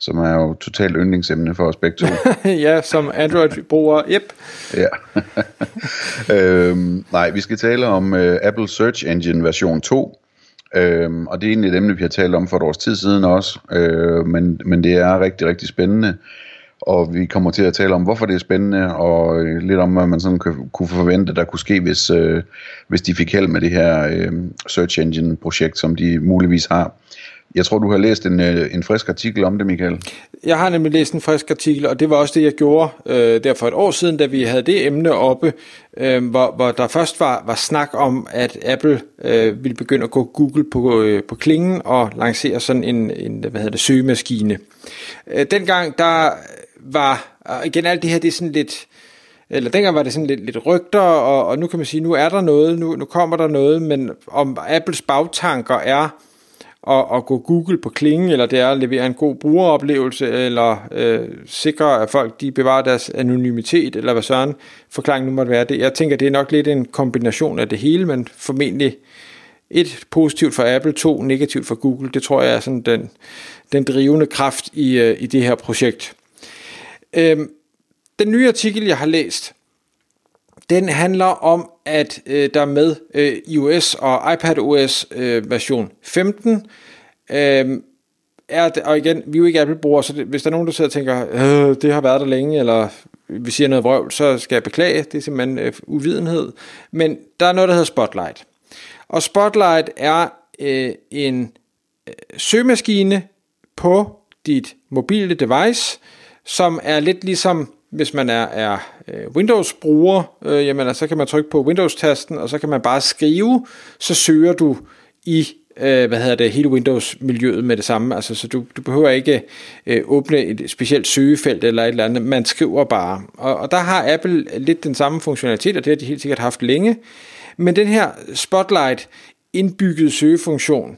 som er jo totalt yndlingsemne for os begge to. ja, som Android-bruger. Yep. ja. øhm, nej, vi skal tale om uh, Apple Search Engine version 2. Øhm, og det er egentlig et emne, vi har talt om for et års tid siden også. Øh, men, men det er rigtig, rigtig spændende. Og vi kommer til at tale om, hvorfor det er spændende, og øh, lidt om, hvad man sådan kunne, kunne forvente, der kunne ske, hvis, øh, hvis de fik held med det her øh, Search Engine-projekt, som de muligvis har. Jeg tror, du har læst en, øh, en frisk artikel om det, Michael. Jeg har nemlig læst en frisk artikel, og det var også det, jeg gjorde øh, der for et år siden, da vi havde det emne oppe, øh, hvor, hvor der først var, var snak om, at Apple øh, ville begynde at gå Google på, øh, på klingen og lancere sådan en, en hvad hedder det, søgemaskine. Øh, dengang der var, og igen alt det her, det er sådan lidt, eller dengang var det sådan lidt, lidt rygter, og, og nu kan man sige, nu er der noget, nu, nu kommer der noget, men om Apples bagtanker er at, at gå Google på klingen, eller det er at levere en god brugeroplevelse, eller øh, sikre, at folk de bevarer deres anonymitet, eller hvad sådan forklaring nu måtte være det. Jeg tænker, det er nok lidt en kombination af det hele, men formentlig et positivt for Apple, to negativt for Google. Det tror jeg er sådan den, den drivende kraft i, øh, i det her projekt. Øhm, den nye artikel, jeg har læst, den handler om, at øh, der med øh, iOS og iPadOS øh, version 15 øh, er det, og igen, vi er jo ikke Apple-brugere, så det, hvis der er nogen, der sidder og tænker, øh, det har været der længe, eller vi siger noget vrøvl, så skal jeg beklage, det er simpelthen øh, uvidenhed. Men der er noget, der hedder Spotlight. Og Spotlight er øh, en øh, søgemaskine på dit mobile device, som er lidt ligesom hvis man er, er øh, Windows-bruger, øh, jamen, altså, så kan man trykke på Windows-tasten, og så kan man bare skrive, så søger du i øh, hvad hedder det, hele Windows-miljøet med det samme. Altså, så du, du behøver ikke øh, åbne et specielt søgefelt eller et eller andet. Man skriver bare. Og, og der har Apple lidt den samme funktionalitet, og det har de helt sikkert haft længe. Men den her Spotlight indbygget søgefunktion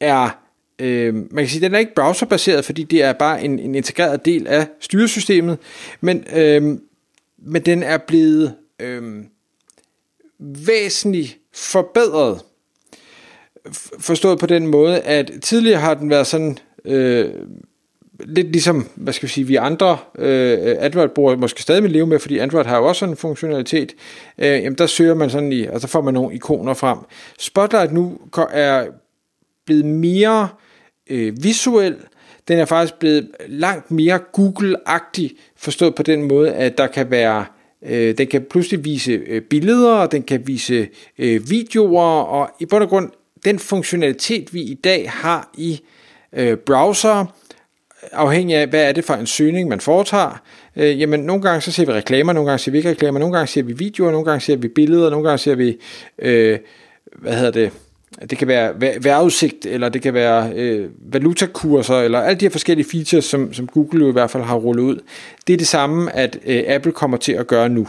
er Øh, man kan sige, at den er ikke browserbaseret, fordi det er bare en, en integreret del af styresystemet, men, øh, men den er blevet øh, væsentligt forbedret. Forstået på den måde, at tidligere har den været sådan... Øh, lidt ligesom, hvad skal vi sige, vi andre øh, Android-brugere måske stadig vil leve med, fordi Android har jo også sådan en funktionalitet, øh, jamen der søger man sådan i, og så får man nogle ikoner frem. Spotlight nu er blevet mere øh, visuel. Den er faktisk blevet langt mere Google-agtig, forstået på den måde, at der kan være øh, den kan pludselig vise øh, billeder, og den kan vise øh, videoer, og i bund og grund, den funktionalitet, vi i dag har i øh, browser, afhængig af, hvad er det for en søgning, man foretager. Øh, jamen, nogle gange så ser vi reklamer, nogle gange ser vi ikke reklamer, nogle gange ser vi videoer, nogle gange ser vi billeder, nogle gange ser vi, øh, hvad hedder det, det kan være vejrudsigt, eller det kan være øh, valutakurser, eller alle de her forskellige features, som, som Google jo i hvert fald har rullet ud. Det er det samme, at øh, Apple kommer til at gøre nu.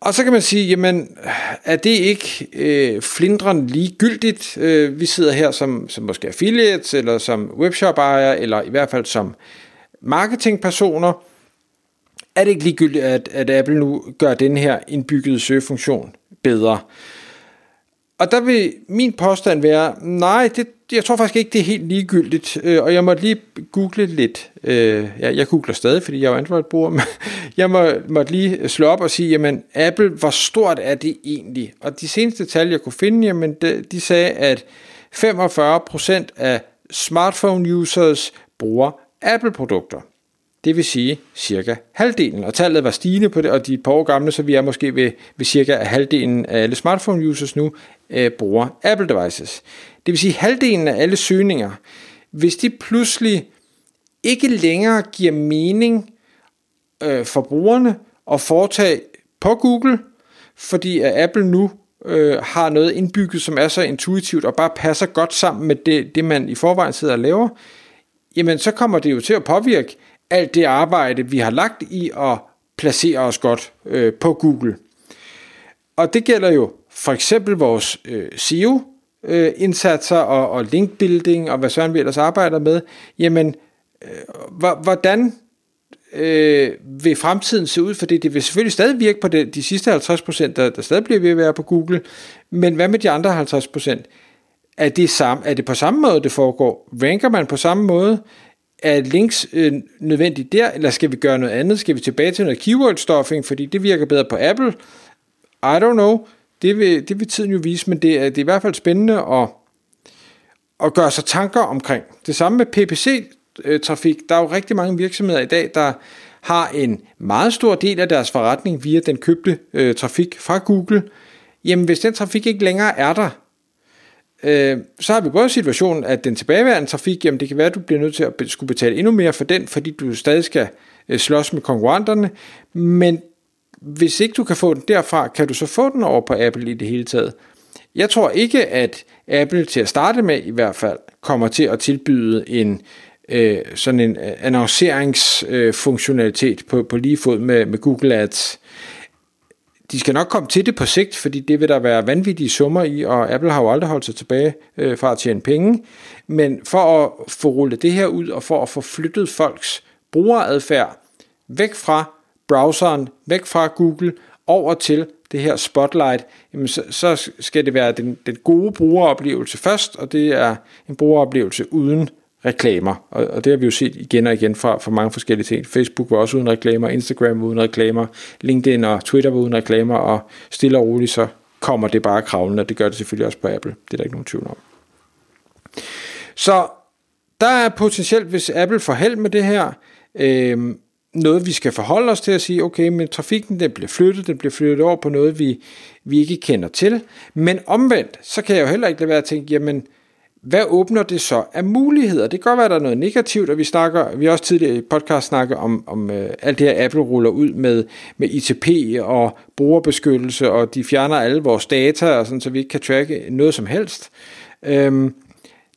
Og så kan man sige, jamen, er det ikke øh, flindrende ligegyldigt? Øh, vi sidder her som, som måske affiliates, eller som webshop-ejer, eller i hvert fald som marketingpersoner. Er det ikke ligegyldigt, at, at Apple nu gør den her indbyggede søgefunktion bedre? Og der vil min påstand være, nej, det, jeg tror faktisk ikke, det er helt ligegyldigt. Øh, og jeg må lige google lidt. Øh, jeg, jeg googler stadig, fordi jeg er Android-bruger. Men jeg må, måtte lige slå op og sige, jamen Apple, hvor stort er det egentlig? Og de seneste tal, jeg kunne finde, jamen de, de sagde, at 45% af smartphone-users bruger Apple-produkter. Det vil sige cirka halvdelen. Og tallet var stigende på det, og de er et par år gamle, så vi er måske ved, ved cirka halvdelen af alle smartphone-users nu øh, bruger Apple devices. Det vil sige halvdelen af alle søgninger, hvis de pludselig ikke længere giver mening øh, for brugerne at foretage på Google, fordi at Apple nu øh, har noget indbygget, som er så intuitivt og bare passer godt sammen med det, det man i forvejen sidder og laver, jamen så kommer det jo til at påvirke alt det arbejde, vi har lagt i at placere os godt øh, på Google. Og det gælder jo for eksempel vores øh, SEO, øh, indsatser og, og linkbuilding og hvad Søren vi ellers arbejder med, jamen, øh, hvordan øh, vil fremtiden se ud? Fordi det vil selvfølgelig stadig virke på det, de sidste 50%, der, der stadig bliver ved at være på Google, men hvad med de andre 50%? Er det, samme, er det på samme måde, det foregår? Ranker man på samme måde? Er links øh, nødvendigt der, eller skal vi gøre noget andet? Skal vi tilbage til noget keyword stuffing, fordi det virker bedre på Apple? I don't know. Det vil, det vil tiden jo vise, men det er, det er i hvert fald spændende at, at gøre sig tanker omkring. Det samme med PPC-trafik. Øh, der er jo rigtig mange virksomheder i dag, der har en meget stor del af deres forretning via den købte øh, trafik fra Google. Jamen hvis den trafik ikke længere er der, øh, så har vi både situationen, at den tilbageværende trafik, jamen det kan være, at du bliver nødt til at skulle betale endnu mere for den, fordi du stadig skal øh, slås med konkurrenterne, men hvis ikke du kan få den derfra, kan du så få den over på Apple i det hele taget? Jeg tror ikke, at Apple til at starte med i hvert fald kommer til at tilbyde en øh, sådan en øh, annonceringsfunktionalitet øh, på, på lige fod med, med Google Ads. De skal nok komme til det på sigt, fordi det vil der være vanvittige summer i, og Apple har jo aldrig holdt sig tilbage øh, fra at tjene penge. Men for at få rullet det her ud, og for at få flyttet folks brugeradfærd væk fra browseren, væk fra Google, over til det her Spotlight, jamen så, så skal det være den, den gode brugeroplevelse først, og det er en brugeroplevelse uden reklamer. Og, og det har vi jo set igen og igen fra, fra mange forskellige ting. Facebook var også uden reklamer, Instagram var uden reklamer, LinkedIn og Twitter var uden reklamer, og stille og roligt så kommer det bare kravlende, og det gør det selvfølgelig også på Apple. Det er der ikke nogen tvivl om. Så der er potentielt, hvis Apple får held med det her, øh, noget, vi skal forholde os til at sige, okay, men trafikken den bliver flyttet, den bliver flyttet over på noget, vi, vi ikke kender til. Men omvendt, så kan jeg jo heller ikke lade være at tænke, jamen, hvad åbner det så af muligheder? Det kan godt være, at der er noget negativt, og vi snakker, vi har også tidligere i podcast snakket om, om øh, alt det her Apple ruller ud med, med ITP og brugerbeskyttelse, og de fjerner alle vores data, og sådan, så vi ikke kan tracke noget som helst. Øhm,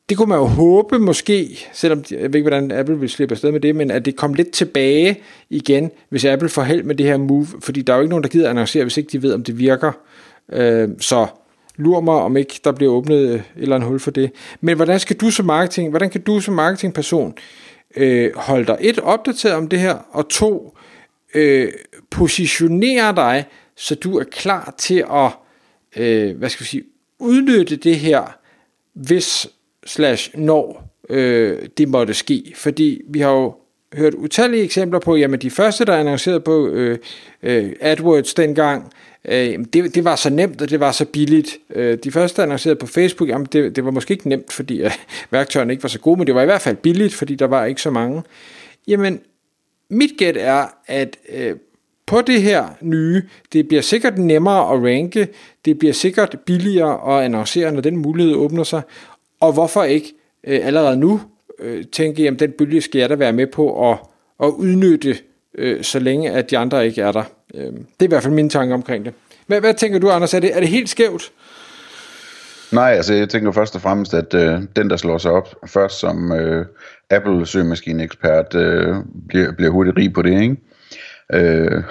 det kunne man jo håbe måske, selvom jeg ved ikke, hvordan Apple vil slippe afsted med det, men at det kom lidt tilbage igen, hvis Apple får held med det her move, fordi der er jo ikke nogen, der gider annoncere, hvis ikke de ved, om det virker. Øh, så lur mig, om ikke der bliver åbnet øh, et eller andet hul for det. Men hvordan skal du som marketing, hvordan kan du som marketingperson øh, holde dig et opdateret om det her, og to, øh, positionere dig, så du er klar til at, øh, hvad skal vi sige, udnytte det her, hvis slash når øh, det måtte ske. Fordi vi har jo hørt utallige eksempler på, jamen de første, der annoncerede på øh, øh, AdWords dengang, øh, det, det var så nemt, og det var så billigt. Øh, de første, der annoncerede på Facebook, jamen det, det var måske ikke nemt, fordi øh, værktøjerne ikke var så gode, men det var i hvert fald billigt, fordi der var ikke så mange. Jamen, mit gæt er, at øh, på det her nye, det bliver sikkert nemmere at ranke, det bliver sikkert billigere at annoncere, når den mulighed åbner sig, og hvorfor ikke øh, allerede nu øh, tænke, jamen den bølge skal jeg da være med på at, at udnytte, øh, så længe at de andre ikke er der. Øh, det er i hvert fald mine tanker omkring det. Hvad, hvad tænker du, Anders? Er det, er det helt skævt? Nej, altså jeg tænker først og fremmest, at øh, den, der slår sig op først som øh, Apple-søgemaskine-ekspert, øh, bliver, bliver hurtigt rig på det, ikke? Øh,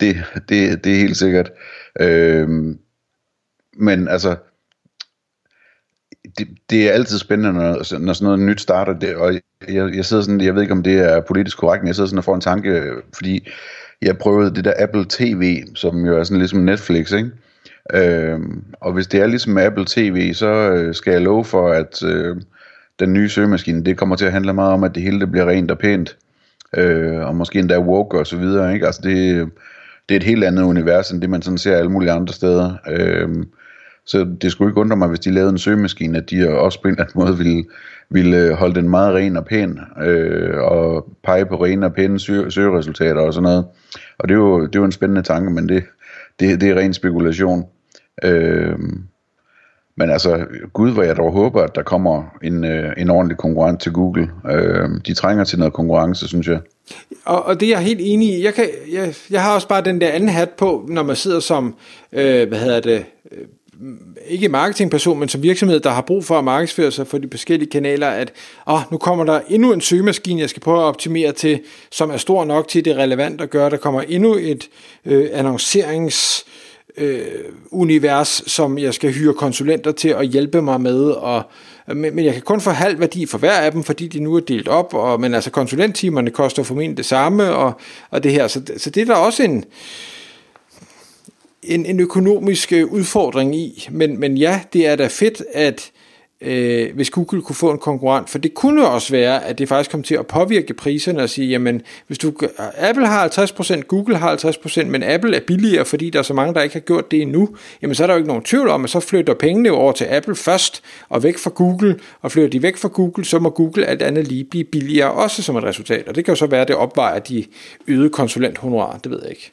det, det, det er helt sikkert. Øh, men altså, det, det er altid spændende, når, når sådan noget nyt starter. Det, og jeg, jeg sidder sådan, jeg ved ikke, om det er politisk korrekt, men jeg sidder sådan og får en tanke, fordi jeg prøvede det der Apple TV, som jo er sådan ligesom Netflix, ikke? Øhm, og hvis det er ligesom Apple TV, så øh, skal jeg love for, at øh, den nye søgemaskine, det kommer til at handle meget om, at det hele det bliver rent og pænt. Øh, og måske endda woke og så videre, ikke? Altså det, det er et helt andet univers, end det man sådan ser alle mulige andre steder. Øh, så det skulle ikke undre mig, hvis de lavede en søgemaskine, at de også på en eller anden måde ville, ville øh, holde den meget ren og pæn, øh, og pege på rene og pæne sø, søgeresultater og sådan noget. Og det er jo, det er jo en spændende tanke, men det, det, det er ren spekulation. Øh, men altså, gud, hvor jeg dog håber, at der kommer en, øh, en ordentlig konkurrent til Google. Øh, de trænger til noget konkurrence, synes jeg. Og, og det er jeg helt enig i. Jeg, kan, jeg, jeg har også bare den der anden hat på, når man sidder som, øh, hvad hedder det, øh, ikke marketingperson, men som virksomhed, der har brug for at markedsføre sig for de forskellige kanaler, at oh, nu kommer der endnu en søgemaskine, jeg skal prøve at optimere til, som er stor nok til, det er relevant at gøre. Der kommer endnu et øh, annoncerings øh, univers, som jeg skal hyre konsulenter til at hjælpe mig med, og, men, men jeg kan kun få halv værdi for hver af dem, fordi de nu er delt op, og, men altså konsulenttimerne koster formentlig det samme, og, og det her, så, så det er der også en, en, en økonomisk øh, udfordring i, men, men ja, det er da fedt, at øh, hvis Google kunne få en konkurrent, for det kunne også være, at det faktisk kom til at påvirke priserne og sige, jamen, hvis du, øh, Apple har 50%, Google har 50%, men Apple er billigere, fordi der er så mange, der ikke har gjort det endnu, jamen så er der jo ikke nogen tvivl om, at så flytter pengene over til Apple først, og væk fra Google, og flytter de væk fra Google, så må Google alt andet lige blive billigere, også som et resultat, og det kan jo så være, at det opvejer de øgede konsulenthonorarer, det ved jeg ikke.